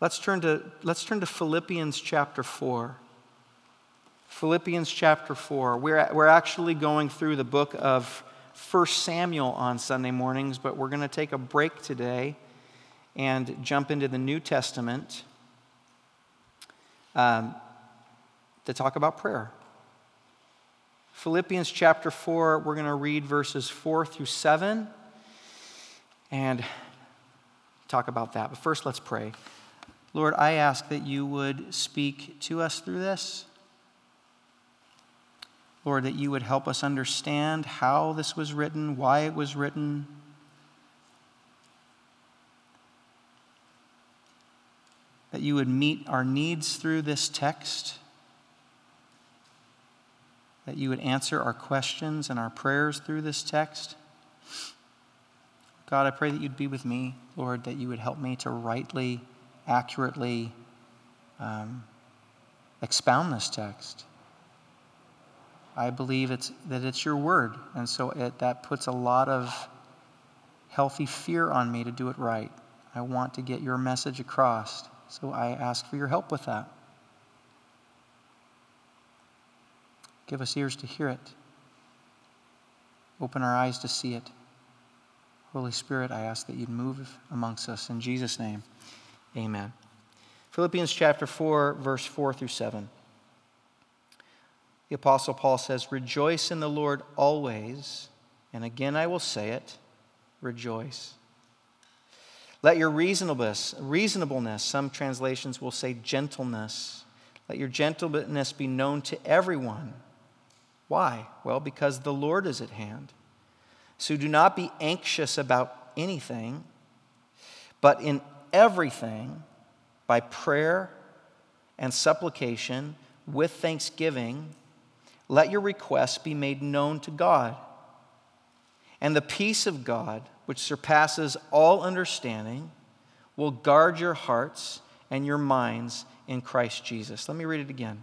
Let's turn to, let's turn to Philippians chapter 4. Philippians chapter 4. We're, we're actually going through the book of 1 Samuel on Sunday mornings, but we're going to take a break today and jump into the New Testament um, to talk about prayer. Philippians chapter 4, we're going to read verses 4 through 7 and talk about that. But first, let's pray. Lord, I ask that you would speak to us through this. Lord, that you would help us understand how this was written, why it was written. That you would meet our needs through this text that you would answer our questions and our prayers through this text. God, I pray that you'd be with me, Lord, that you would help me to rightly, accurately um, expound this text. I believe it's, that it's your word, and so it, that puts a lot of healthy fear on me to do it right. I want to get your message across, so I ask for your help with that. Give us ears to hear it. Open our eyes to see it. Holy Spirit, I ask that you'd move amongst us. In Jesus' name, amen. Philippians chapter 4, verse 4 through 7. The Apostle Paul says, Rejoice in the Lord always. And again, I will say it rejoice. Let your reasonableness, reasonableness, some translations will say gentleness, let your gentleness be known to everyone. Why? Well, because the Lord is at hand. So do not be anxious about anything, but in everything, by prayer and supplication, with thanksgiving, let your requests be made known to God. And the peace of God, which surpasses all understanding, will guard your hearts and your minds in Christ Jesus. Let me read it again.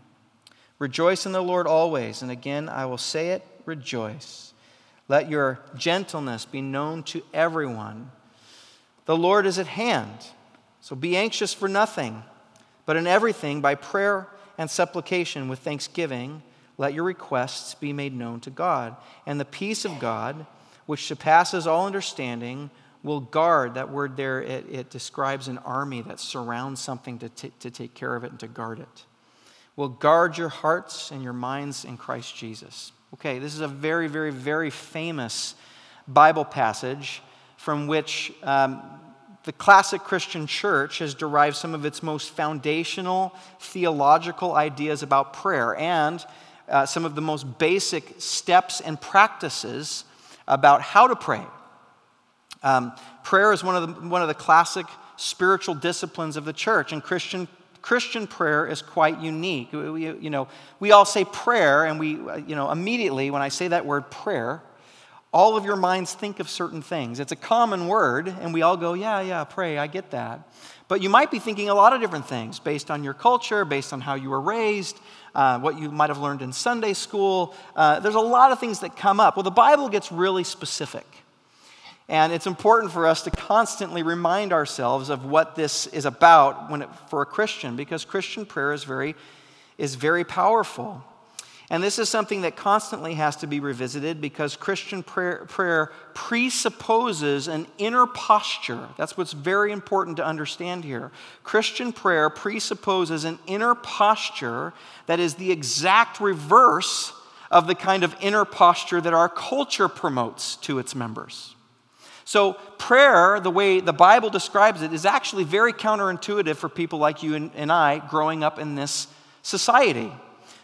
Rejoice in the Lord always. And again, I will say it rejoice. Let your gentleness be known to everyone. The Lord is at hand. So be anxious for nothing, but in everything, by prayer and supplication with thanksgiving, let your requests be made known to God. And the peace of God, which surpasses all understanding, will guard. That word there, it, it describes an army that surrounds something to, t- to take care of it and to guard it will guard your hearts and your minds in Christ Jesus. Okay, this is a very, very, very famous Bible passage from which um, the classic Christian church has derived some of its most foundational theological ideas about prayer and uh, some of the most basic steps and practices about how to pray. Um, prayer is one of, the, one of the classic spiritual disciplines of the church, and Christian Christian prayer is quite unique. We, you know, we all say prayer, and we, you know, immediately when I say that word prayer, all of your minds think of certain things. It's a common word, and we all go, yeah, yeah, pray, I get that. But you might be thinking a lot of different things based on your culture, based on how you were raised, uh, what you might have learned in Sunday school. Uh, there's a lot of things that come up. Well, the Bible gets really specific. And it's important for us to constantly remind ourselves of what this is about when it, for a Christian, because Christian prayer is very, is very powerful. And this is something that constantly has to be revisited because Christian prayer, prayer, presupposes an inner posture. That's what's very important to understand here. Christian prayer presupposes an inner posture that is the exact reverse of the kind of inner posture that our culture promotes to its members. So, prayer, the way the Bible describes it, is actually very counterintuitive for people like you and, and I growing up in this society.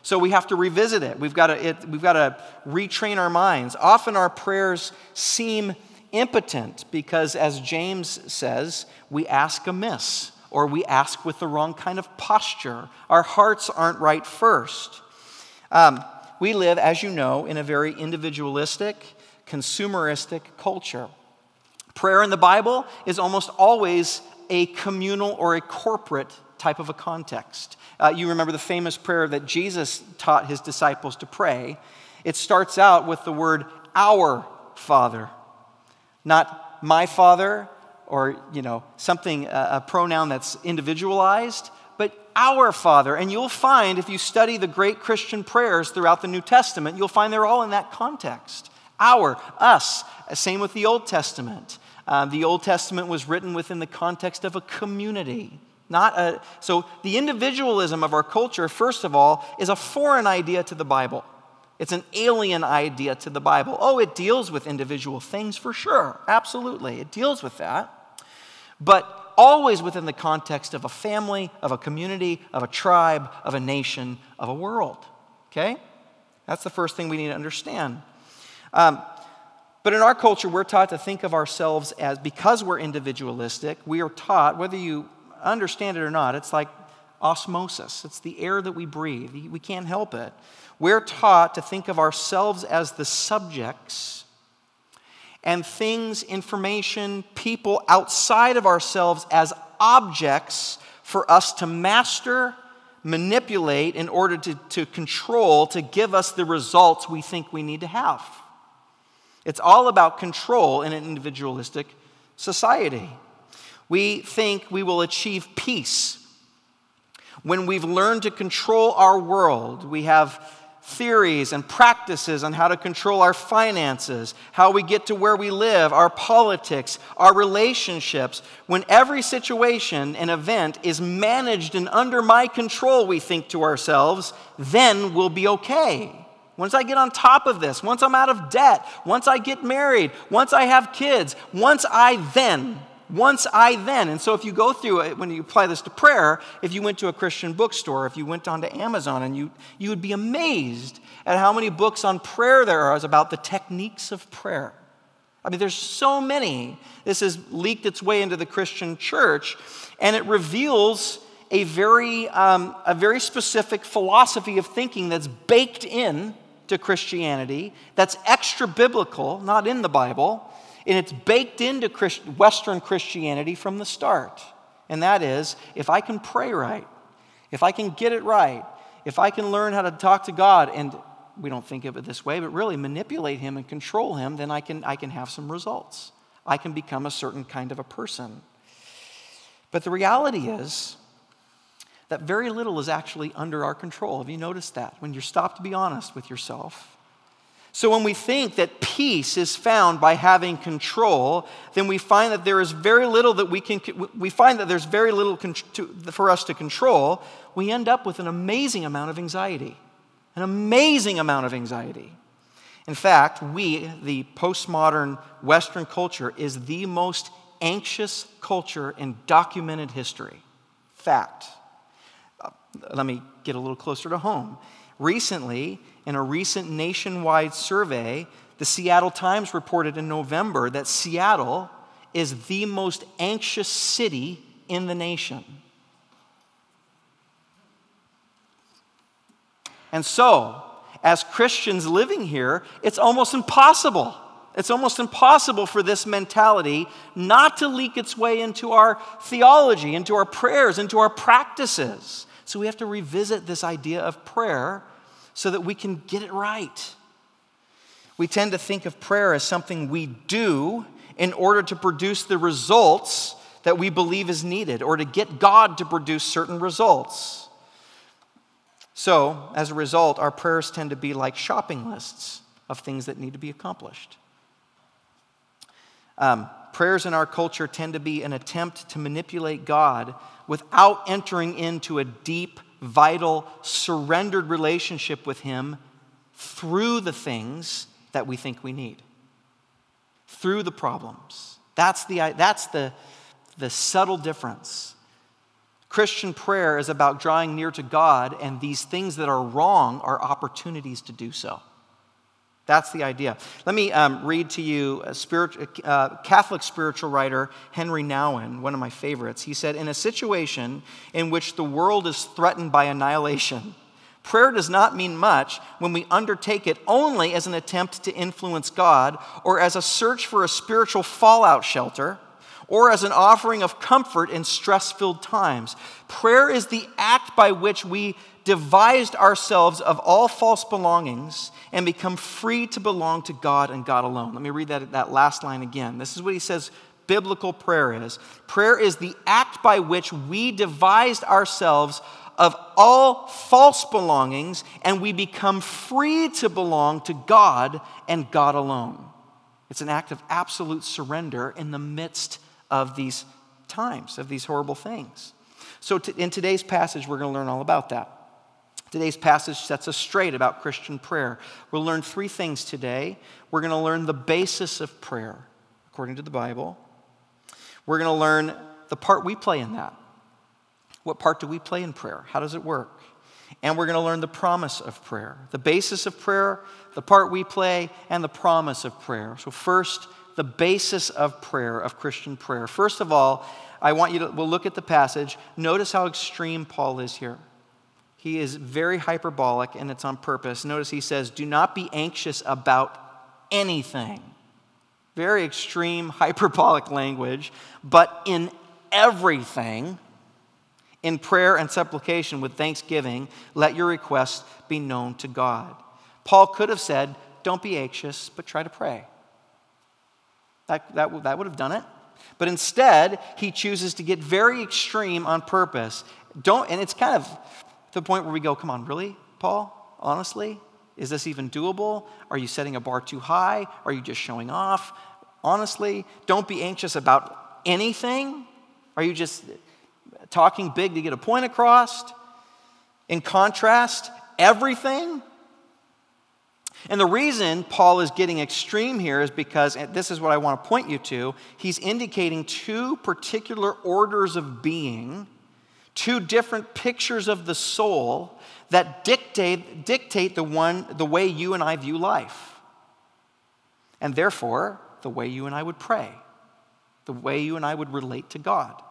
So, we have to revisit it. We've got to, it, we've got to retrain our minds. Often, our prayers seem impotent because, as James says, we ask amiss or we ask with the wrong kind of posture. Our hearts aren't right first. Um, we live, as you know, in a very individualistic, consumeristic culture. Prayer in the Bible is almost always a communal or a corporate type of a context. Uh, you remember the famous prayer that Jesus taught his disciples to pray. It starts out with the word, Our Father. Not my Father or you know, something, a pronoun that's individualized, but our Father. And you'll find, if you study the great Christian prayers throughout the New Testament, you'll find they're all in that context. Our, us. Same with the Old Testament. Uh, the Old Testament was written within the context of a community. Not a, so the individualism of our culture, first of all, is a foreign idea to the Bible. It's an alien idea to the Bible. Oh, it deals with individual things for sure. Absolutely. It deals with that. But always within the context of a family, of a community, of a tribe, of a nation, of a world. Okay? That's the first thing we need to understand. Um, but in our culture, we're taught to think of ourselves as, because we're individualistic, we are taught, whether you understand it or not, it's like osmosis. It's the air that we breathe. We can't help it. We're taught to think of ourselves as the subjects and things, information, people outside of ourselves as objects for us to master, manipulate in order to, to control, to give us the results we think we need to have. It's all about control in an individualistic society. We think we will achieve peace when we've learned to control our world. We have theories and practices on how to control our finances, how we get to where we live, our politics, our relationships. When every situation and event is managed and under my control, we think to ourselves, then we'll be okay. Once I get on top of this, once I'm out of debt, once I get married, once I have kids, once I then, once I then. And so if you go through it, when you apply this to prayer, if you went to a Christian bookstore, if you went onto Amazon, and you, you would be amazed at how many books on prayer there are about the techniques of prayer. I mean, there's so many. This has leaked its way into the Christian church, and it reveals a very, um, a very specific philosophy of thinking that's baked in to Christianity that's extra biblical, not in the Bible, and it's baked into Christ- Western Christianity from the start. And that is if I can pray right, if I can get it right, if I can learn how to talk to God, and we don't think of it this way, but really manipulate Him and control Him, then I can, I can have some results. I can become a certain kind of a person. But the reality is, that very little is actually under our control. Have you noticed that? When you stop to be honest with yourself. So when we think that peace is found by having control, then we find that there is very little that we can, we find that there's very little for us to control. We end up with an amazing amount of anxiety. An amazing amount of anxiety. In fact, we, the postmodern Western culture, is the most anxious culture in documented history. Fact uh, let me get a little closer to home. Recently, in a recent nationwide survey, the Seattle Times reported in November that Seattle is the most anxious city in the nation. And so, as Christians living here, it's almost impossible. It's almost impossible for this mentality not to leak its way into our theology, into our prayers, into our practices. So we have to revisit this idea of prayer so that we can get it right. We tend to think of prayer as something we do in order to produce the results that we believe is needed or to get God to produce certain results. So, as a result, our prayers tend to be like shopping lists of things that need to be accomplished. Um, prayers in our culture tend to be an attempt to manipulate God without entering into a deep, vital, surrendered relationship with Him through the things that we think we need, through the problems. That's the, that's the, the subtle difference. Christian prayer is about drawing near to God, and these things that are wrong are opportunities to do so. That's the idea. Let me um, read to you a spirit, uh, Catholic spiritual writer Henri Nouwen, one of my favorites. He said, In a situation in which the world is threatened by annihilation, prayer does not mean much when we undertake it only as an attempt to influence God or as a search for a spiritual fallout shelter or as an offering of comfort in stress filled times. Prayer is the act by which we devised ourselves of all false belongings and become free to belong to God and God alone. Let me read that, that last line again. This is what he says biblical prayer is. Prayer is the act by which we devised ourselves of all false belongings and we become free to belong to God and God alone. It's an act of absolute surrender in the midst of these times, of these horrible things. So, in today's passage, we're going to learn all about that. Today's passage sets us straight about Christian prayer. We'll learn three things today. We're going to learn the basis of prayer, according to the Bible. We're going to learn the part we play in that. What part do we play in prayer? How does it work? And we're going to learn the promise of prayer, the basis of prayer, the part we play, and the promise of prayer. So, first, the basis of prayer, of Christian prayer. First of all, I want you to, we'll look at the passage. Notice how extreme Paul is here. He is very hyperbolic, and it's on purpose. Notice he says, Do not be anxious about anything. Very extreme, hyperbolic language, but in everything, in prayer and supplication with thanksgiving, let your requests be known to God. Paul could have said, Don't be anxious, but try to pray. That, that, that would have done it. But instead, he chooses to get very extreme on purpose. Don't, and it's kind of to the point where we go, come on, really, Paul? Honestly? Is this even doable? Are you setting a bar too high? Are you just showing off? Honestly, don't be anxious about anything. Are you just talking big to get a point across? In contrast, everything? And the reason Paul is getting extreme here is because, this is what I want to point you to, he's indicating two particular orders of being two different pictures of the soul that dictate, dictate the, one, the way you and I view life. And therefore, the way you and I would pray, the way you and I would relate to God.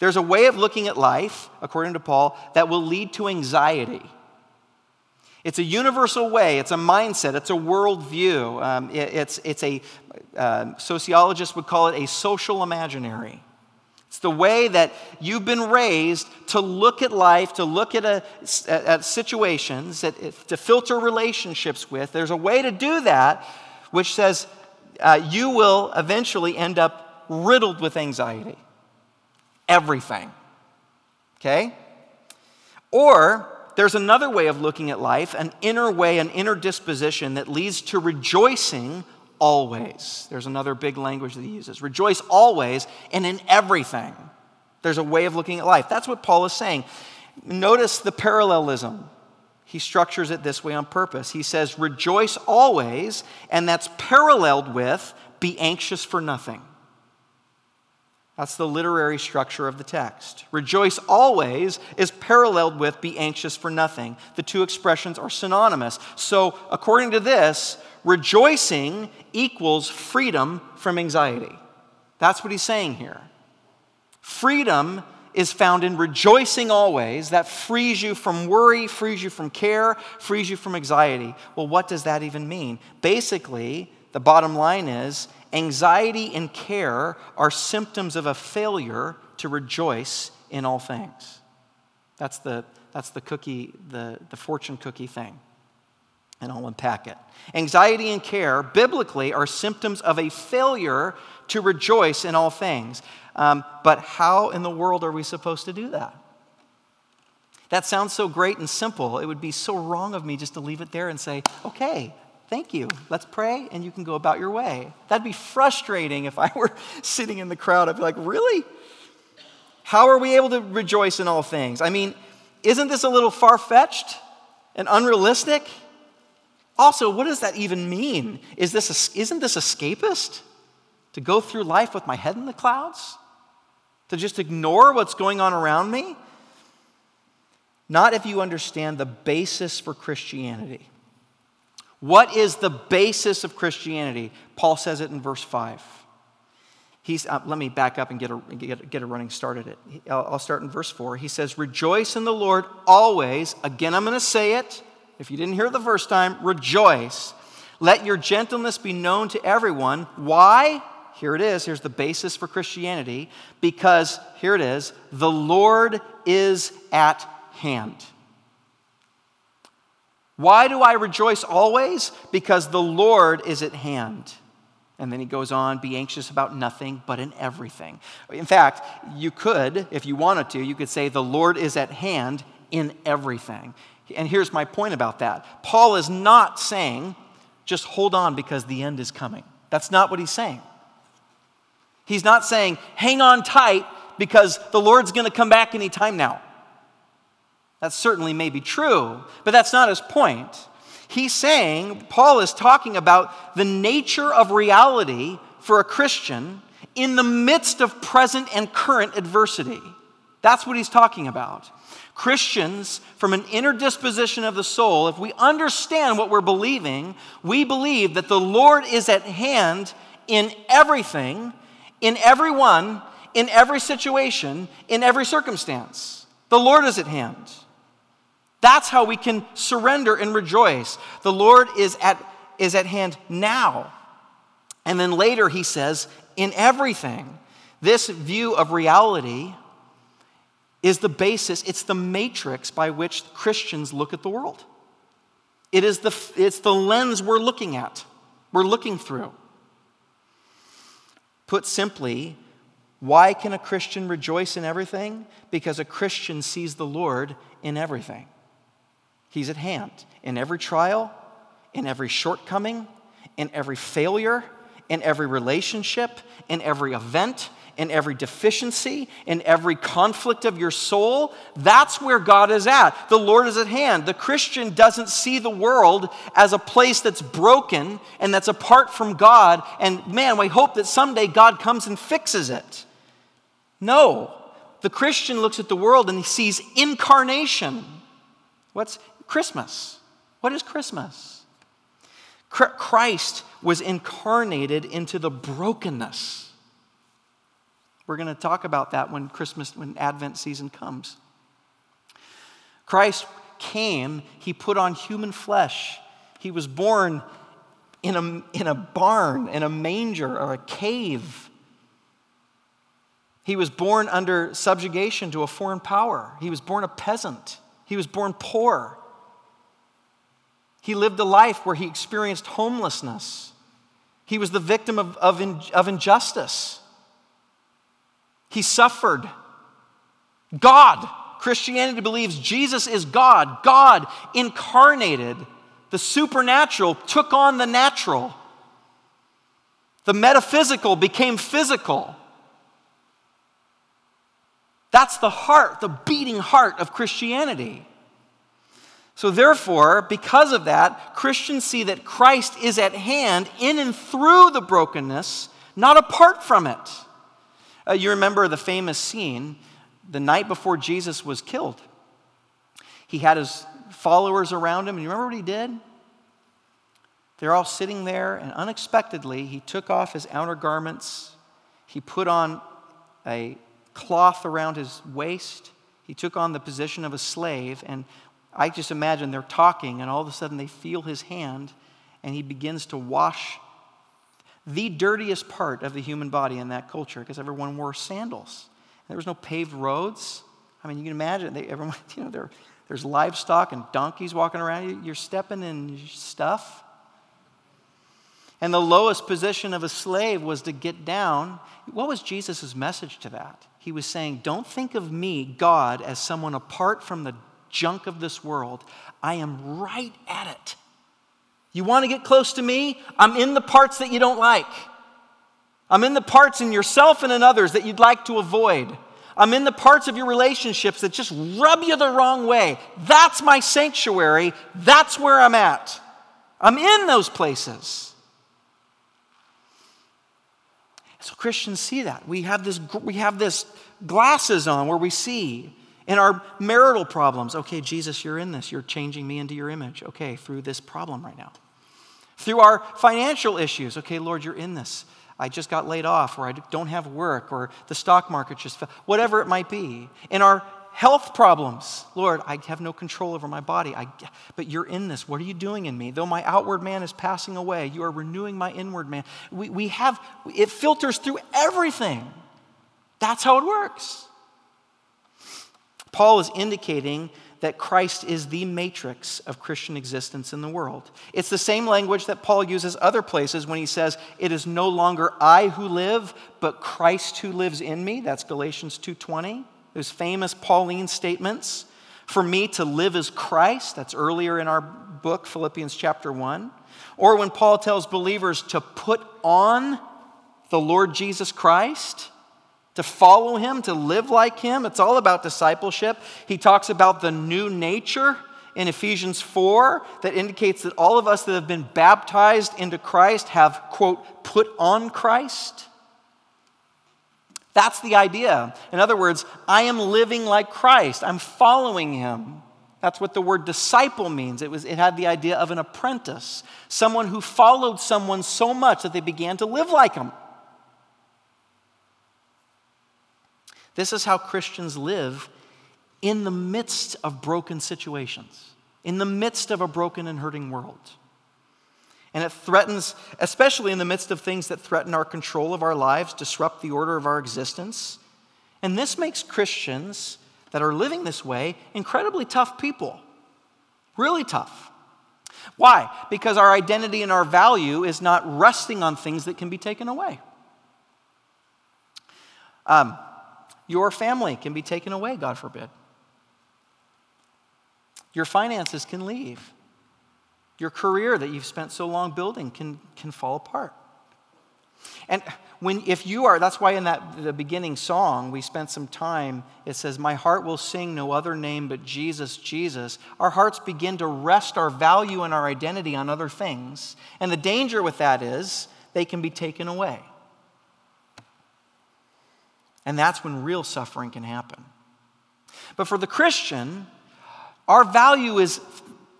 There's a way of looking at life, according to Paul, that will lead to anxiety. It's a universal way, it's a mindset, it's a worldview. Um, it, it's, it's a, uh, sociologists would call it a social imaginary. It's the way that you've been raised to look at life, to look at, a, at situations, at, to filter relationships with. There's a way to do that which says uh, you will eventually end up riddled with anxiety. Everything. Okay? Or there's another way of looking at life, an inner way, an inner disposition that leads to rejoicing always. There's another big language that he uses. Rejoice always and in everything. There's a way of looking at life. That's what Paul is saying. Notice the parallelism. He structures it this way on purpose. He says, Rejoice always, and that's paralleled with, Be anxious for nothing. That's the literary structure of the text. Rejoice always is paralleled with be anxious for nothing. The two expressions are synonymous. So, according to this, rejoicing equals freedom from anxiety. That's what he's saying here. Freedom is found in rejoicing always. That frees you from worry, frees you from care, frees you from anxiety. Well, what does that even mean? Basically, the bottom line is Anxiety and care are symptoms of a failure to rejoice in all things. That's the, that's the cookie, the, the fortune cookie thing. And I'll unpack it. Anxiety and care, biblically, are symptoms of a failure to rejoice in all things. Um, but how in the world are we supposed to do that? That sounds so great and simple. It would be so wrong of me just to leave it there and say, okay, Thank you. Let's pray, and you can go about your way. That'd be frustrating if I were sitting in the crowd. I'd be like, Really? How are we able to rejoice in all things? I mean, isn't this a little far fetched and unrealistic? Also, what does that even mean? Is this isn't this escapist? To go through life with my head in the clouds? To just ignore what's going on around me? Not if you understand the basis for Christianity. What is the basis of Christianity? Paul says it in verse 5. He's, uh, let me back up and get a, get, get a running start at it. I'll, I'll start in verse 4. He says, Rejoice in the Lord always. Again, I'm going to say it. If you didn't hear the first time, rejoice. Let your gentleness be known to everyone. Why? Here it is. Here's the basis for Christianity. Because, here it is, the Lord is at hand. Why do I rejoice always? Because the Lord is at hand. And then he goes on, be anxious about nothing, but in everything. In fact, you could, if you wanted to, you could say, the Lord is at hand in everything. And here's my point about that Paul is not saying, just hold on because the end is coming. That's not what he's saying. He's not saying, hang on tight because the Lord's going to come back anytime now. That certainly may be true, but that's not his point. He's saying, Paul is talking about the nature of reality for a Christian in the midst of present and current adversity. That's what he's talking about. Christians, from an inner disposition of the soul, if we understand what we're believing, we believe that the Lord is at hand in everything, in everyone, in every situation, in every circumstance. The Lord is at hand. That's how we can surrender and rejoice. The Lord is at, is at hand now. And then later he says, in everything. This view of reality is the basis, it's the matrix by which Christians look at the world. It is the, it's the lens we're looking at, we're looking through. Put simply, why can a Christian rejoice in everything? Because a Christian sees the Lord in everything. He's at hand in every trial, in every shortcoming, in every failure, in every relationship, in every event, in every deficiency, in every conflict of your soul. That's where God is at. The Lord is at hand. The Christian doesn't see the world as a place that's broken and that's apart from God. And man, we hope that someday God comes and fixes it. No. The Christian looks at the world and he sees incarnation. What's Christmas. What is Christmas? Christ was incarnated into the brokenness. We're going to talk about that when Christmas, when Advent season comes. Christ came, he put on human flesh. He was born in a, in a barn, in a manger, or a cave. He was born under subjugation to a foreign power. He was born a peasant. He was born poor. He lived a life where he experienced homelessness. He was the victim of, of, in, of injustice. He suffered. God, Christianity believes Jesus is God. God incarnated. The supernatural took on the natural. The metaphysical became physical. That's the heart, the beating heart of Christianity. So, therefore, because of that, Christians see that Christ is at hand in and through the brokenness, not apart from it. Uh, you remember the famous scene the night before Jesus was killed. He had his followers around him, and you remember what he did? They're all sitting there, and unexpectedly, he took off his outer garments. He put on a cloth around his waist. He took on the position of a slave, and I just imagine they're talking, and all of a sudden they feel his hand, and he begins to wash the dirtiest part of the human body in that culture because everyone wore sandals. There was no paved roads. I mean, you can imagine, they, everyone, you know, there, there's livestock and donkeys walking around. You're stepping in stuff. And the lowest position of a slave was to get down. What was Jesus' message to that? He was saying, Don't think of me, God, as someone apart from the junk of this world. I am right at it. You want to get close to me? I'm in the parts that you don't like. I'm in the parts in yourself and in others that you'd like to avoid. I'm in the parts of your relationships that just rub you the wrong way. That's my sanctuary. That's where I'm at. I'm in those places. So Christians see that. We have this, we have this glasses on where we see in our marital problems, okay, Jesus, you're in this. You're changing me into your image. Okay, through this problem right now. Through our financial issues, okay, Lord, you're in this. I just got laid off, or I don't have work, or the stock market just fell, whatever it might be. In our health problems, Lord, I have no control over my body, I, but you're in this. What are you doing in me? Though my outward man is passing away, you are renewing my inward man. We, we have, it filters through everything. That's how it works. Paul is indicating that Christ is the matrix of Christian existence in the world. It's the same language that Paul uses other places when he says, "It is no longer I who live, but Christ who lives in me." That's Galatians 2:20. Those famous Pauline statements. For me to live is Christ. That's earlier in our book, Philippians chapter 1. Or when Paul tells believers to put on the Lord Jesus Christ, to follow him, to live like him. It's all about discipleship. He talks about the new nature in Ephesians 4 that indicates that all of us that have been baptized into Christ have, quote, put on Christ. That's the idea. In other words, I am living like Christ, I'm following him. That's what the word disciple means. It, was, it had the idea of an apprentice, someone who followed someone so much that they began to live like him. This is how Christians live in the midst of broken situations, in the midst of a broken and hurting world. And it threatens, especially in the midst of things that threaten our control of our lives, disrupt the order of our existence. And this makes Christians that are living this way incredibly tough people. Really tough. Why? Because our identity and our value is not resting on things that can be taken away. Um, your family can be taken away, God forbid. Your finances can leave. Your career that you've spent so long building can, can fall apart. And when if you are, that's why in that the beginning song we spent some time, it says, My heart will sing no other name but Jesus, Jesus. Our hearts begin to rest our value and our identity on other things. And the danger with that is they can be taken away. And that's when real suffering can happen. But for the Christian, our value is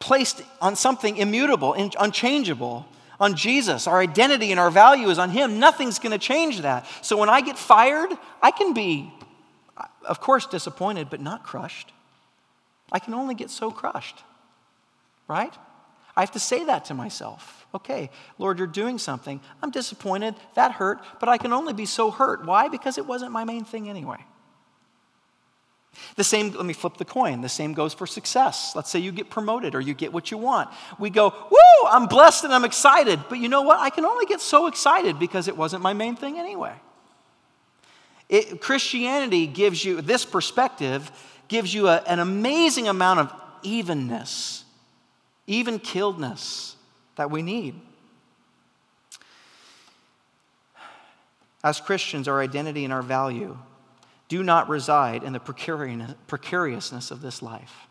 placed on something immutable, unchangeable, on Jesus. Our identity and our value is on Him. Nothing's going to change that. So when I get fired, I can be, of course, disappointed, but not crushed. I can only get so crushed, right? I have to say that to myself. Okay, Lord, you're doing something. I'm disappointed. That hurt, but I can only be so hurt. Why? Because it wasn't my main thing anyway. The same, let me flip the coin. The same goes for success. Let's say you get promoted or you get what you want. We go, woo, I'm blessed and I'm excited. But you know what? I can only get so excited because it wasn't my main thing anyway. It, Christianity gives you, this perspective gives you a, an amazing amount of evenness, even killedness that we need. As Christians, our identity and our value do not reside in the precariousness of this life.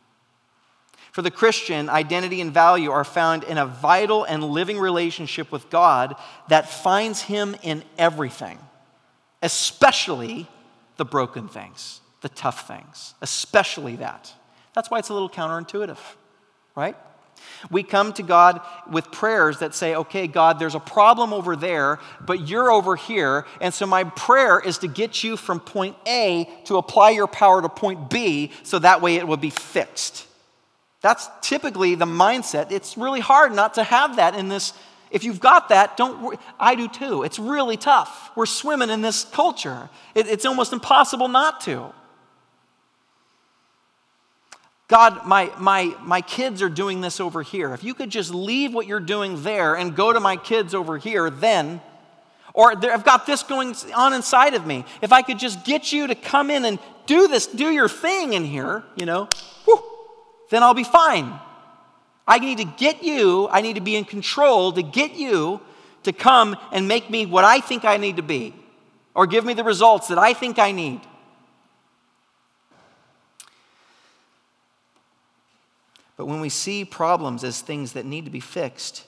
For the Christian, identity and value are found in a vital and living relationship with God that finds Him in everything, especially the broken things, the tough things, especially that. That's why it's a little counterintuitive, right? We come to God with prayers that say, okay, God, there's a problem over there, but you're over here. And so my prayer is to get you from point A to apply your power to point B so that way it will be fixed. That's typically the mindset. It's really hard not to have that in this. If you've got that, don't I do too. It's really tough. We're swimming in this culture. It, it's almost impossible not to. God, my, my, my kids are doing this over here. If you could just leave what you're doing there and go to my kids over here, then, or I've got this going on inside of me. If I could just get you to come in and do this, do your thing in here, you know, whew, then I'll be fine. I need to get you, I need to be in control to get you to come and make me what I think I need to be, or give me the results that I think I need. But when we see problems as things that need to be fixed,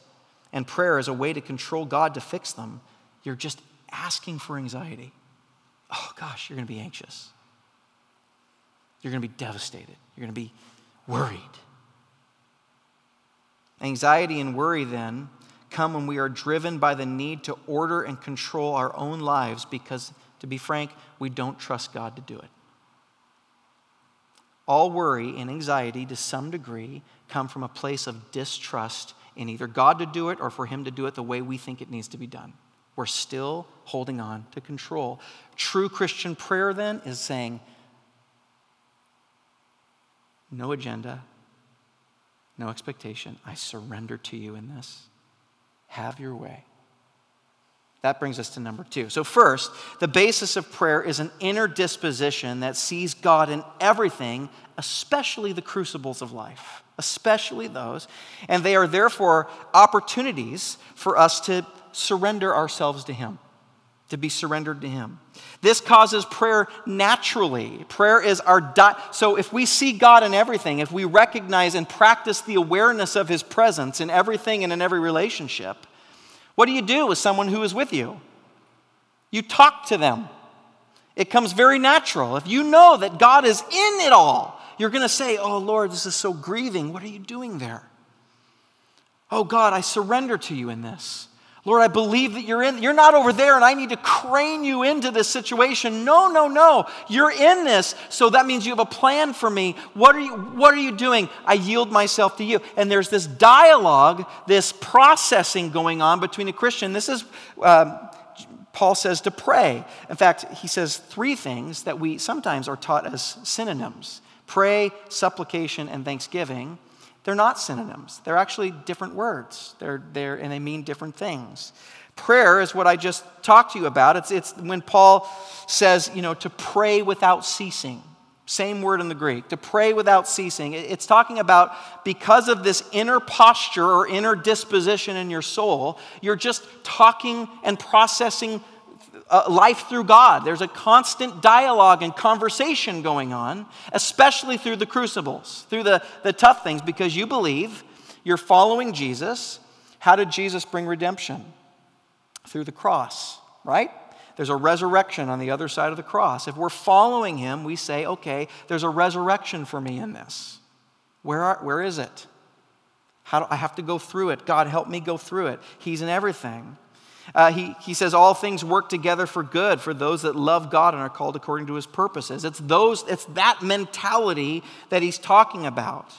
and prayer as a way to control God to fix them, you're just asking for anxiety. Oh gosh, you're going to be anxious. You're going to be devastated. You're going to be worried. Anxiety and worry then come when we are driven by the need to order and control our own lives because, to be frank, we don't trust God to do it. All worry and anxiety, to some degree, come from a place of distrust in either God to do it or for Him to do it the way we think it needs to be done. We're still holding on to control. True Christian prayer, then, is saying, no agenda, no expectation. I surrender to you in this. Have your way. That brings us to number two. So, first, the basis of prayer is an inner disposition that sees God in everything, especially the crucibles of life, especially those. And they are therefore opportunities for us to surrender ourselves to Him, to be surrendered to Him. This causes prayer naturally. Prayer is our di- so if we see God in everything, if we recognize and practice the awareness of his presence in everything and in every relationship, what do you do with someone who is with you? You talk to them. It comes very natural. If you know that God is in it all, you're going to say, "Oh Lord, this is so grieving. What are you doing there?" "Oh God, I surrender to you in this." Lord, I believe that you're in. You're not over there and I need to crane you into this situation. No, no, no. You're in this. So that means you have a plan for me. What are you what are you doing? I yield myself to you. And there's this dialogue, this processing going on between a Christian. This is um, Paul says to pray. In fact, he says three things that we sometimes are taught as synonyms pray, supplication, and thanksgiving. They're not synonyms. They're actually different words. They're, they're, and they mean different things. Prayer is what I just talked to you about. It's, it's when Paul says, you know, to pray without ceasing. Same word in the Greek, to pray without ceasing. It's talking about because of this inner posture or inner disposition in your soul, you're just talking and processing uh, life through God. There's a constant dialogue and conversation going on, especially through the crucibles, through the, the tough things, because you believe you're following Jesus. How did Jesus bring redemption? Through the cross, right? There's a resurrection on the other side of the cross. If we're following him, we say, okay, there's a resurrection for me in this. Where, are, where is it? How do I have to go through it? God, help me go through it. He's in everything. Uh, he, he says, All things work together for good for those that love God and are called according to his purposes. It's, those, it's that mentality that he's talking about.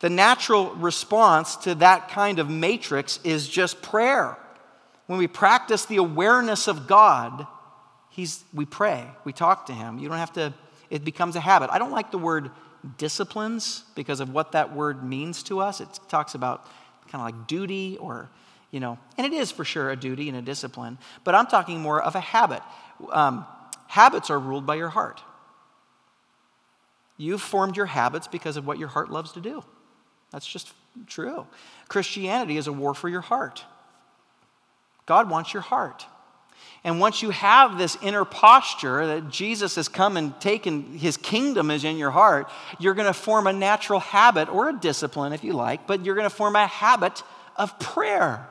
The natural response to that kind of matrix is just prayer. When we practice the awareness of God, he's, we pray, we talk to him. You don't have to, it becomes a habit. I don't like the word disciplines because of what that word means to us. It talks about kind of like duty or you know, and it is for sure a duty and a discipline, but I'm talking more of a habit. Um, habits are ruled by your heart. You've formed your habits because of what your heart loves to do. That's just true. Christianity is a war for your heart. God wants your heart. And once you have this inner posture that Jesus has come and taken, his kingdom is in your heart, you're going to form a natural habit or a discipline, if you like, but you're going to form a habit of prayer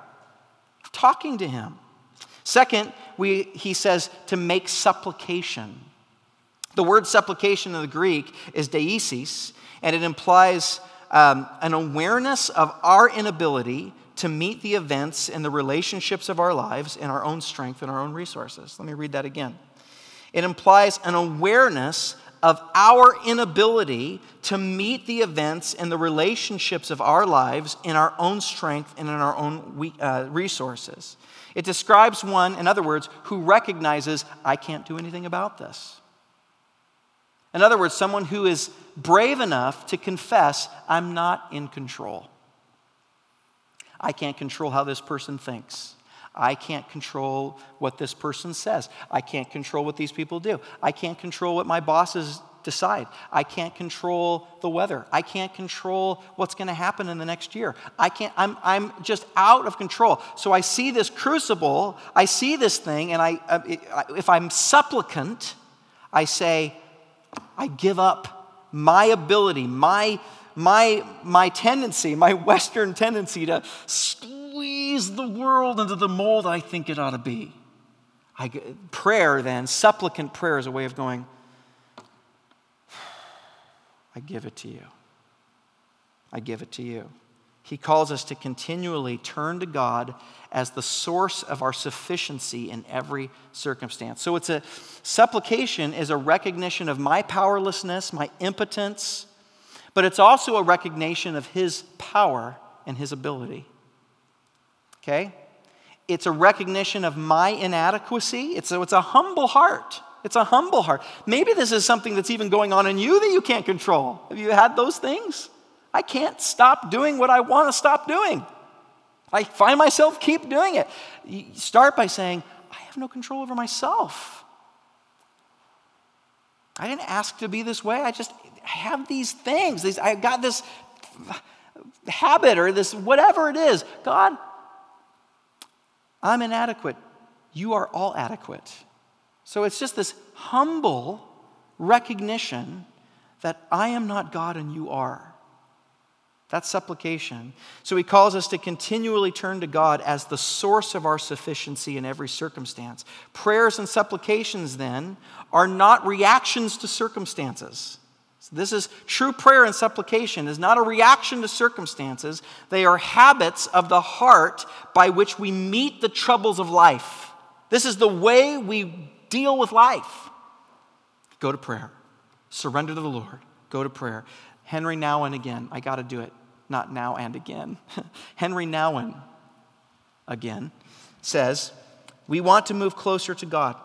talking to him. Second, we, he says to make supplication. The word supplication in the Greek is deesis, and it implies um, an awareness of our inability to meet the events and the relationships of our lives in our own strength and our own resources. Let me read that again. It implies an awareness of our inability to meet the events and the relationships of our lives in our own strength and in our own uh, resources. It describes one, in other words, who recognizes, I can't do anything about this. In other words, someone who is brave enough to confess, I'm not in control. I can't control how this person thinks. I can't control what this person says. I can't control what these people do. I can't control what my bosses decide. I can't control the weather. I can't control what's going to happen in the next year. I can't, I'm, I'm just out of control. So I see this crucible, I see this thing, and I, uh, if I'm supplicant, I say, I give up my ability, my, my, my tendency, my Western tendency to squeeze the world into the mold I think it ought to be. I, prayer, then, supplicant prayer is a way of going, I give it to you. I give it to you. He calls us to continually turn to God as the source of our sufficiency in every circumstance. So it's a supplication is a recognition of my powerlessness, my impotence, but it's also a recognition of his power and his ability okay? It's a recognition of my inadequacy. It's a, it's a humble heart. It's a humble heart. Maybe this is something that's even going on in you that you can't control. Have you had those things? I can't stop doing what I want to stop doing. I find myself keep doing it. You start by saying, I have no control over myself. I didn't ask to be this way. I just have these things. These, I got this habit or this whatever it is. God, I'm inadequate. You are all adequate. So it's just this humble recognition that I am not God and you are. That's supplication. So he calls us to continually turn to God as the source of our sufficiency in every circumstance. Prayers and supplications, then, are not reactions to circumstances. So this is true prayer and supplication is not a reaction to circumstances. They are habits of the heart by which we meet the troubles of life. This is the way we deal with life. Go to prayer. Surrender to the Lord. Go to prayer. Henri Nouwen again. I got to do it. Not now and again. Henri Nouwen again says, We want to move closer to God,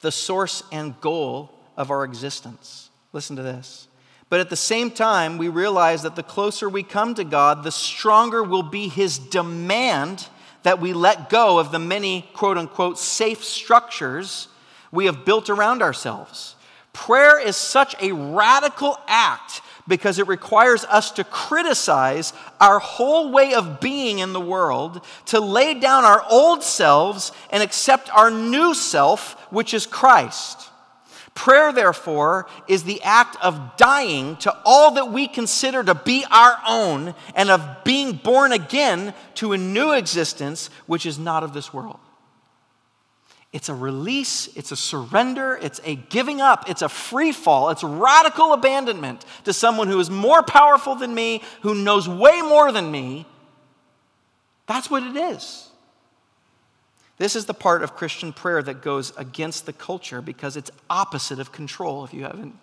the source and goal of our existence. Listen to this. But at the same time, we realize that the closer we come to God, the stronger will be his demand that we let go of the many quote unquote safe structures we have built around ourselves. Prayer is such a radical act because it requires us to criticize our whole way of being in the world, to lay down our old selves and accept our new self, which is Christ. Prayer, therefore, is the act of dying to all that we consider to be our own and of being born again to a new existence which is not of this world. It's a release, it's a surrender, it's a giving up, it's a free fall, it's radical abandonment to someone who is more powerful than me, who knows way more than me. That's what it is. This is the part of Christian prayer that goes against the culture because it's opposite of control, if you haven't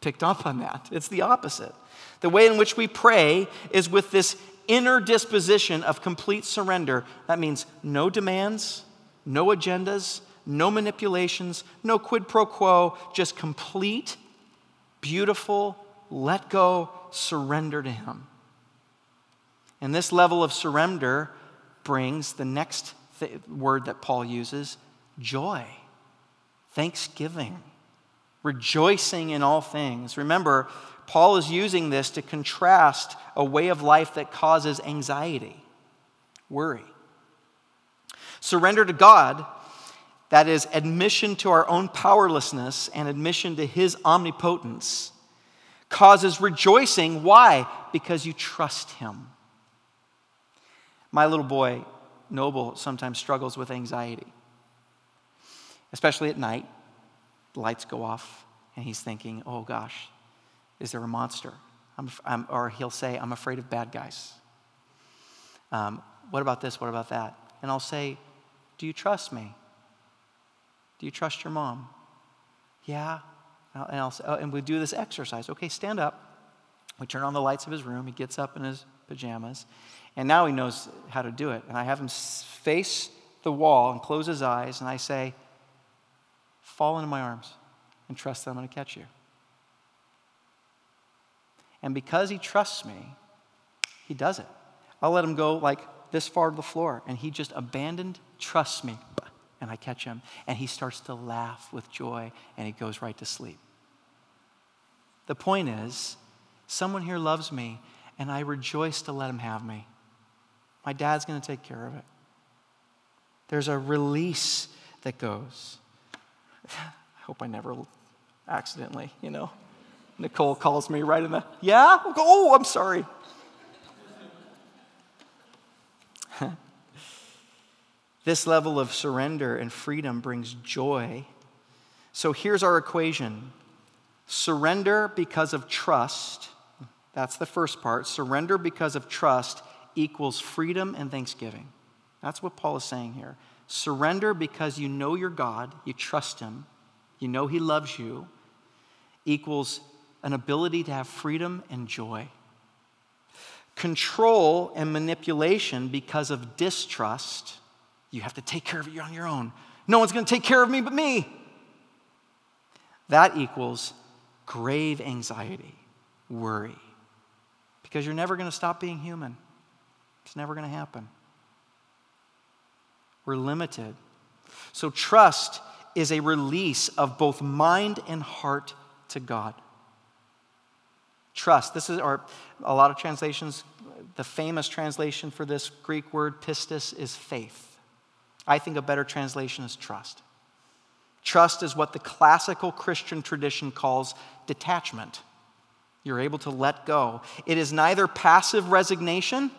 picked up on that. It's the opposite. The way in which we pray is with this inner disposition of complete surrender. That means no demands, no agendas, no manipulations, no quid pro quo, just complete, beautiful, let go, surrender to Him. And this level of surrender brings the next th- word that Paul uses joy, thanksgiving, rejoicing in all things. Remember, Paul is using this to contrast a way of life that causes anxiety, worry. Surrender to God that is, admission to our own powerlessness and admission to His omnipotence, causes rejoicing. Why? Because you trust Him. My little boy, Noble, sometimes struggles with anxiety, especially at night. The lights go off, and he's thinking, oh gosh, is there a monster? I'm, I'm, or he'll say, I'm afraid of bad guys. Um, what about this? What about that? And I'll say, Do you trust me? Do you trust your mom? Yeah. And, I'll, oh, and we do this exercise. Okay, stand up. We turn on the lights of his room. He gets up in his pajamas. And now he knows how to do it. And I have him face the wall and close his eyes. And I say, Fall into my arms and trust that I'm going to catch you. And because he trusts me, he does it. I'll let him go like this far to the floor. And he just abandoned, trusts me and I catch him, and he starts to laugh with joy, and he goes right to sleep. The point is, someone here loves me, and I rejoice to let him have me. My dad's going to take care of it. There's a release that goes. I hope I never accidentally, you know. Nicole calls me right in the, yeah? Oh, I'm sorry. This level of surrender and freedom brings joy. So here's our equation surrender because of trust. That's the first part. Surrender because of trust equals freedom and thanksgiving. That's what Paul is saying here. Surrender because you know your God, you trust Him, you know He loves you, equals an ability to have freedom and joy. Control and manipulation because of distrust you have to take care of it on your own. No one's going to take care of me but me. that equals grave anxiety, worry. Because you're never going to stop being human. It's never going to happen. We're limited. So, trust is a release of both mind and heart to God. Trust. This is, or a lot of translations, the famous translation for this Greek word, pistis, is faith. I think a better translation is trust. Trust is what the classical Christian tradition calls detachment. You're able to let go. It is neither passive resignation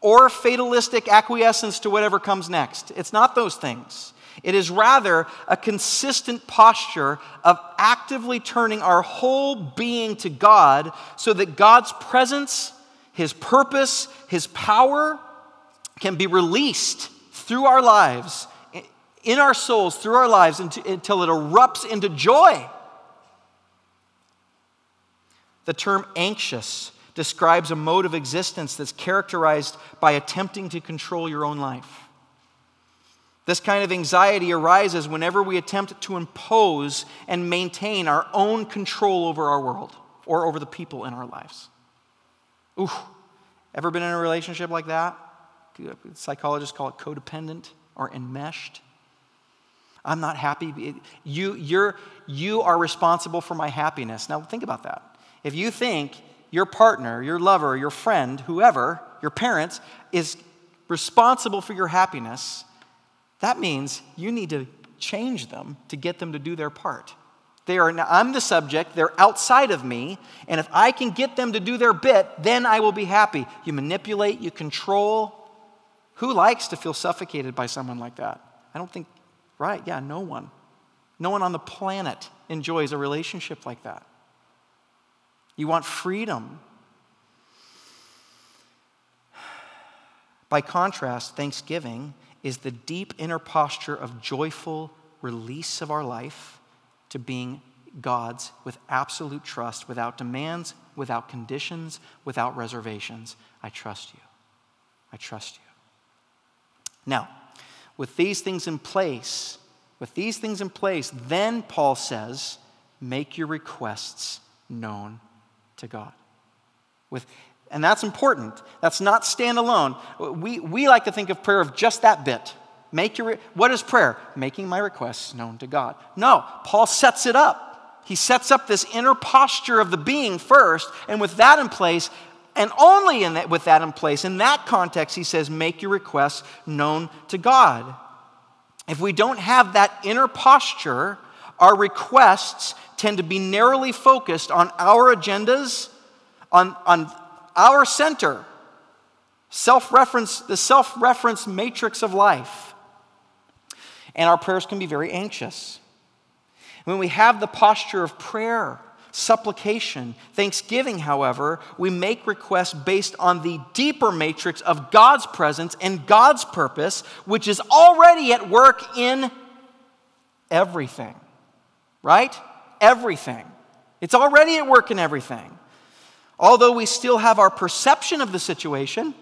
or fatalistic acquiescence to whatever comes next. It's not those things. It is rather a consistent posture of actively turning our whole being to God so that God's presence, His purpose, His power can be released through our lives, in our souls, through our lives until it erupts into joy. The term anxious describes a mode of existence that's characterized by attempting to control your own life. This kind of anxiety arises whenever we attempt to impose and maintain our own control over our world or over the people in our lives. Ooh, ever been in a relationship like that? Psychologists call it codependent or enmeshed. I'm not happy. You, you're, you are responsible for my happiness. Now, think about that. If you think your partner, your lover, your friend, whoever, your parents, is responsible for your happiness, that means you need to change them to get them to do their part. They are, I'm the subject, they're outside of me, and if I can get them to do their bit, then I will be happy. You manipulate, you control. Who likes to feel suffocated by someone like that? I don't think, right? Yeah, no one. No one on the planet enjoys a relationship like that. You want freedom. By contrast, thanksgiving is the deep inner posture of joyful release of our life to being God's with absolute trust, without demands, without conditions, without reservations. I trust you. I trust you. Now, with these things in place, with these things in place, then Paul says, make your requests known to God. With, and that's important. That's not standalone. We, we like to think of prayer of just that bit. Make your, what is prayer? Making my requests known to God. No, Paul sets it up. He sets up this inner posture of the being first, and with that in place, and only in that, with that in place, in that context, he says, make your requests known to God. If we don't have that inner posture, our requests tend to be narrowly focused on our agendas, on, on our center, self reference, the self reference matrix of life. And our prayers can be very anxious. When we have the posture of prayer, supplication, thanksgiving, however, we make requests based on the deeper matrix of God's presence and God's purpose, which is already at work in everything. Right? Everything. It's already at work in everything. Although we still have our perception of the situation,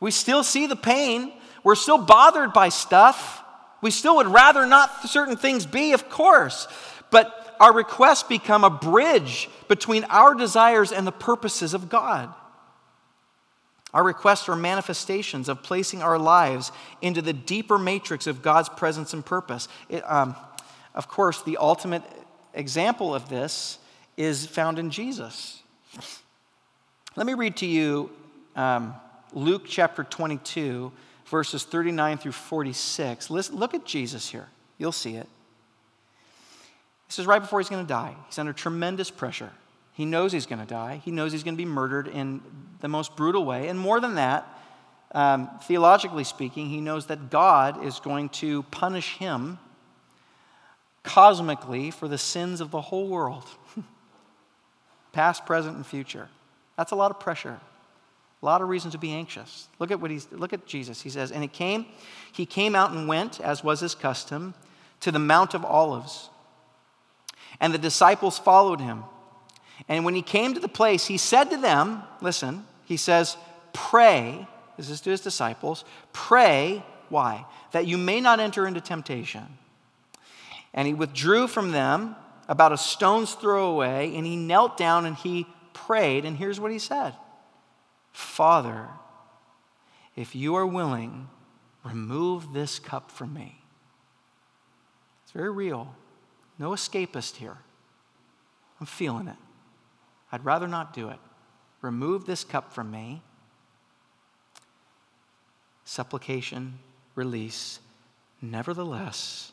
we still see the pain, we're still bothered by stuff. We still would rather not certain things be, of course. But our requests become a bridge between our desires and the purposes of God. Our requests are manifestations of placing our lives into the deeper matrix of God's presence and purpose. It, um, of course, the ultimate example of this is found in Jesus. Let me read to you um, Luke chapter 22, verses 39 through 46. Listen, look at Jesus here. You'll see it. This is right before he's going to die. He's under tremendous pressure. He knows he's going to die. He knows he's going to be murdered in the most brutal way. And more than that, um, theologically speaking, he knows that God is going to punish him cosmically for the sins of the whole world past, present, and future. That's a lot of pressure. A lot of reason to be anxious. Look at what he's look at Jesus. He says, and it came, he came out and went, as was his custom, to the Mount of Olives. And the disciples followed him. And when he came to the place, he said to them, listen, he says, pray, this is to his disciples, pray, why? That you may not enter into temptation. And he withdrew from them about a stone's throw away, and he knelt down and he prayed. And here's what he said Father, if you are willing, remove this cup from me. It's very real. No escapist here. I'm feeling it. I'd rather not do it. Remove this cup from me. Supplication, release. Nevertheless,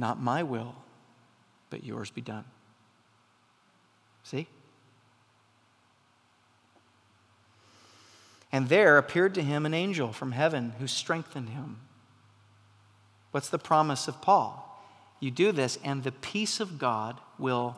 not my will, but yours be done. See? And there appeared to him an angel from heaven who strengthened him. What's the promise of Paul? You do this, and the peace of God will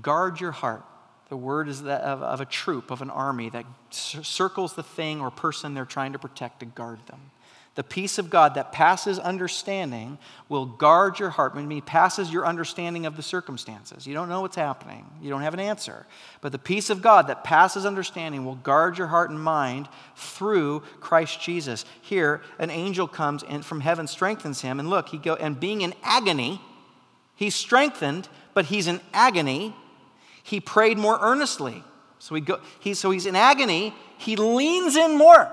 guard your heart. The word is that of, of a troop, of an army that circles the thing or person they're trying to protect to guard them. The peace of God that passes understanding will guard your heart. When it passes your understanding of the circumstances. You don't know what's happening, you don't have an answer. But the peace of God that passes understanding will guard your heart and mind through Christ Jesus. Here, an angel comes and from heaven strengthens him. And look, he go and being in agony, he's strengthened, but he's in agony. He prayed more earnestly. So, he go, he, so he's in agony. He leans in more.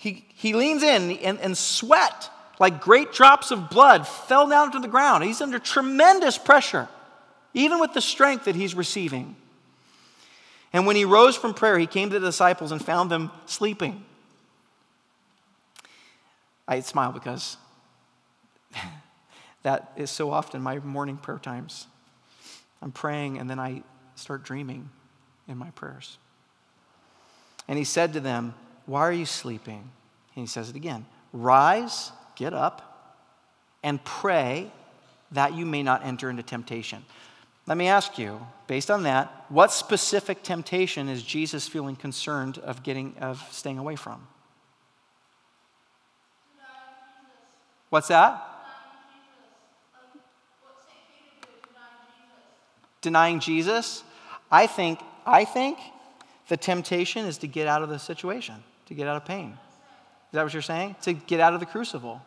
He, he leans in and, and sweat, like great drops of blood, fell down to the ground. He's under tremendous pressure, even with the strength that he's receiving. And when he rose from prayer, he came to the disciples and found them sleeping. I smile because that is so often my morning prayer times. I'm praying and then I start dreaming in my prayers. And he said to them, why are you sleeping? And he says it again Rise, get up, and pray that you may not enter into temptation. Let me ask you, based on that, what specific temptation is Jesus feeling concerned of getting of staying away from? What's that? Denying Jesus? I think I think the temptation is to get out of the situation to get out of pain. Is that what you're saying? To get out of the crucible.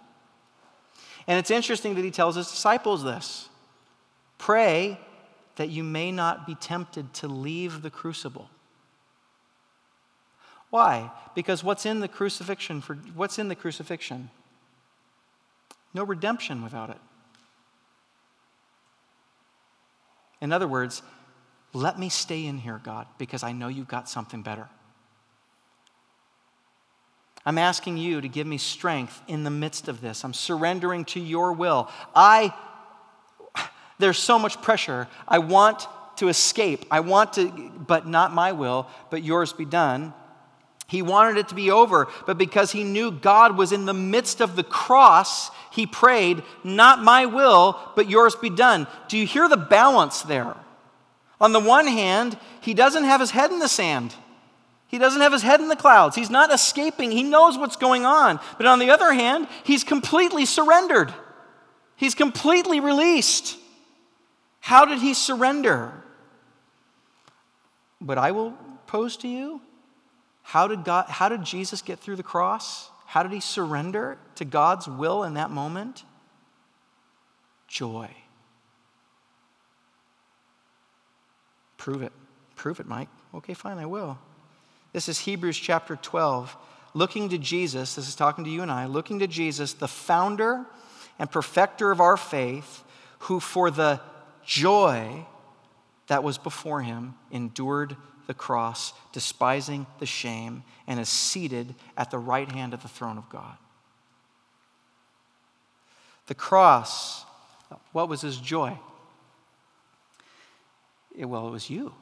And it's interesting that he tells his disciples this pray that you may not be tempted to leave the crucible. Why? Because what's in the crucifixion for what's in the crucifixion? No redemption without it. In other words, let me stay in here, God, because I know you've got something better. I'm asking you to give me strength in the midst of this. I'm surrendering to your will. I, there's so much pressure. I want to escape. I want to, but not my will, but yours be done. He wanted it to be over, but because he knew God was in the midst of the cross, he prayed, Not my will, but yours be done. Do you hear the balance there? On the one hand, he doesn't have his head in the sand. He doesn't have his head in the clouds. He's not escaping. He knows what's going on. But on the other hand, he's completely surrendered. He's completely released. How did he surrender? But I will pose to you how did, God, how did Jesus get through the cross? How did he surrender to God's will in that moment? Joy. Prove it. Prove it, Mike. Okay, fine, I will. This is Hebrews chapter 12. Looking to Jesus, this is talking to you and I, looking to Jesus, the founder and perfecter of our faith, who for the joy that was before him endured the cross, despising the shame, and is seated at the right hand of the throne of God. The cross, what was his joy? It, well, it was you.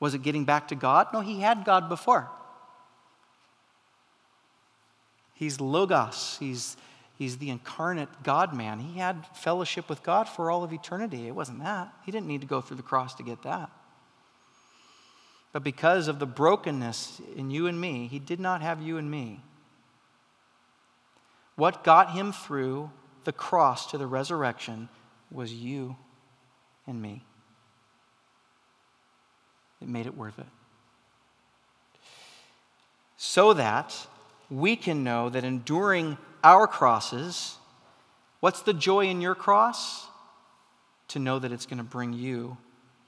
Was it getting back to God? No, he had God before. He's Logos, he's, he's the incarnate God man. He had fellowship with God for all of eternity. It wasn't that. He didn't need to go through the cross to get that. But because of the brokenness in you and me, he did not have you and me. What got him through the cross to the resurrection was you and me. It made it worth it. So that we can know that enduring our crosses, What's the joy in your cross? To know that it's going to bring you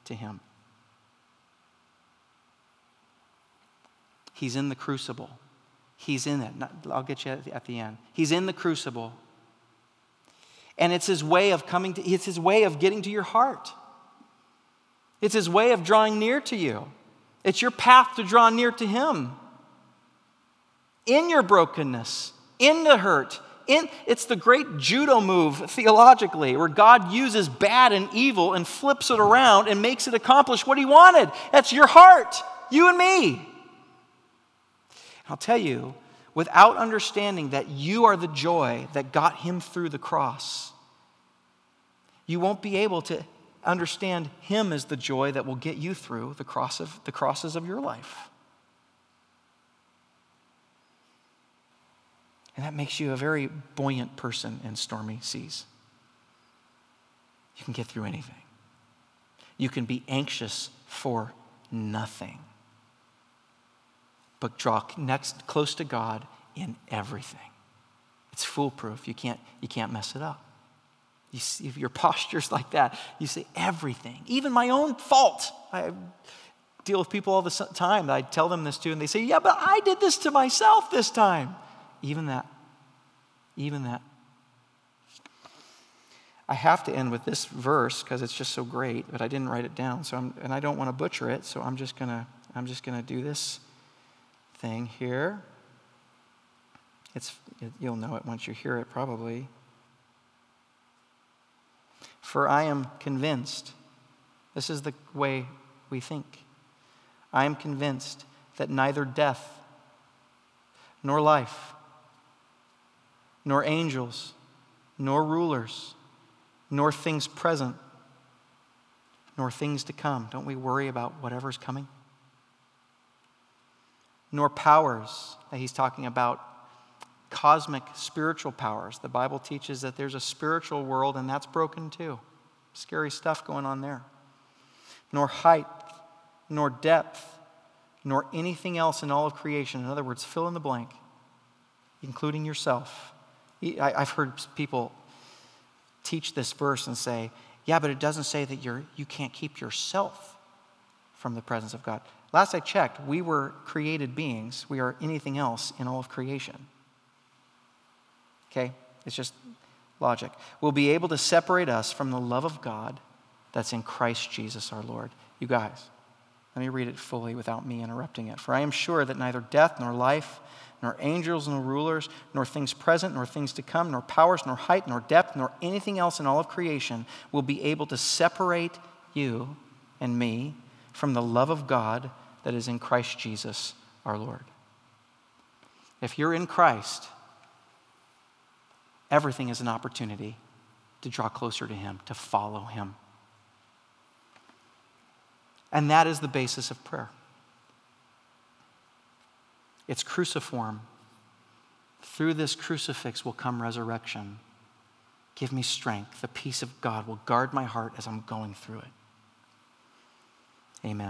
to Him. He's in the crucible. He's in it. I'll get you at the end. He's in the crucible. And it's his way of coming to, it's his way of getting to your heart. It's his way of drawing near to you. It's your path to draw near to him. In your brokenness, in the hurt, in, it's the great judo move theologically, where God uses bad and evil and flips it around and makes it accomplish what He wanted. That's your heart, you and me. I'll tell you, without understanding that you are the joy that got Him through the cross, you won't be able to understand Him as the joy that will get you through the, cross of, the crosses of your life. And that makes you a very buoyant person in stormy seas. You can get through anything. You can be anxious for nothing, but draw next close to God in everything. It's foolproof. You can't, you can't mess it up. You see, if your posture's like that, you say everything, even my own fault. I deal with people all the time. I tell them this too, and they say, Yeah, but I did this to myself this time. Even that. Even that. I have to end with this verse because it's just so great, but I didn't write it down. So I'm, and I don't want to butcher it, so I'm just gonna I'm just gonna do this thing here. It's you'll know it once you hear it probably. For I am convinced, this is the way we think. I am convinced that neither death nor life nor angels, nor rulers, nor things present, nor things to come. Don't we worry about whatever's coming? Nor powers that he's talking about cosmic spiritual powers. The Bible teaches that there's a spiritual world and that's broken too. Scary stuff going on there. Nor height, nor depth, nor anything else in all of creation. In other words, fill in the blank, including yourself I've heard people teach this verse and say, yeah, but it doesn't say that you're, you can't keep yourself from the presence of God. Last I checked, we were created beings. We are anything else in all of creation. Okay? It's just logic. Will be able to separate us from the love of God that's in Christ Jesus our Lord. You guys, let me read it fully without me interrupting it. For I am sure that neither death nor life, nor angels, nor rulers, nor things present, nor things to come, nor powers, nor height, nor depth, nor anything else in all of creation will be able to separate you and me from the love of God that is in Christ Jesus our Lord. If you're in Christ, everything is an opportunity to draw closer to Him, to follow Him. And that is the basis of prayer. It's cruciform. Through this crucifix will come resurrection. Give me strength. The peace of God will guard my heart as I'm going through it. Amen.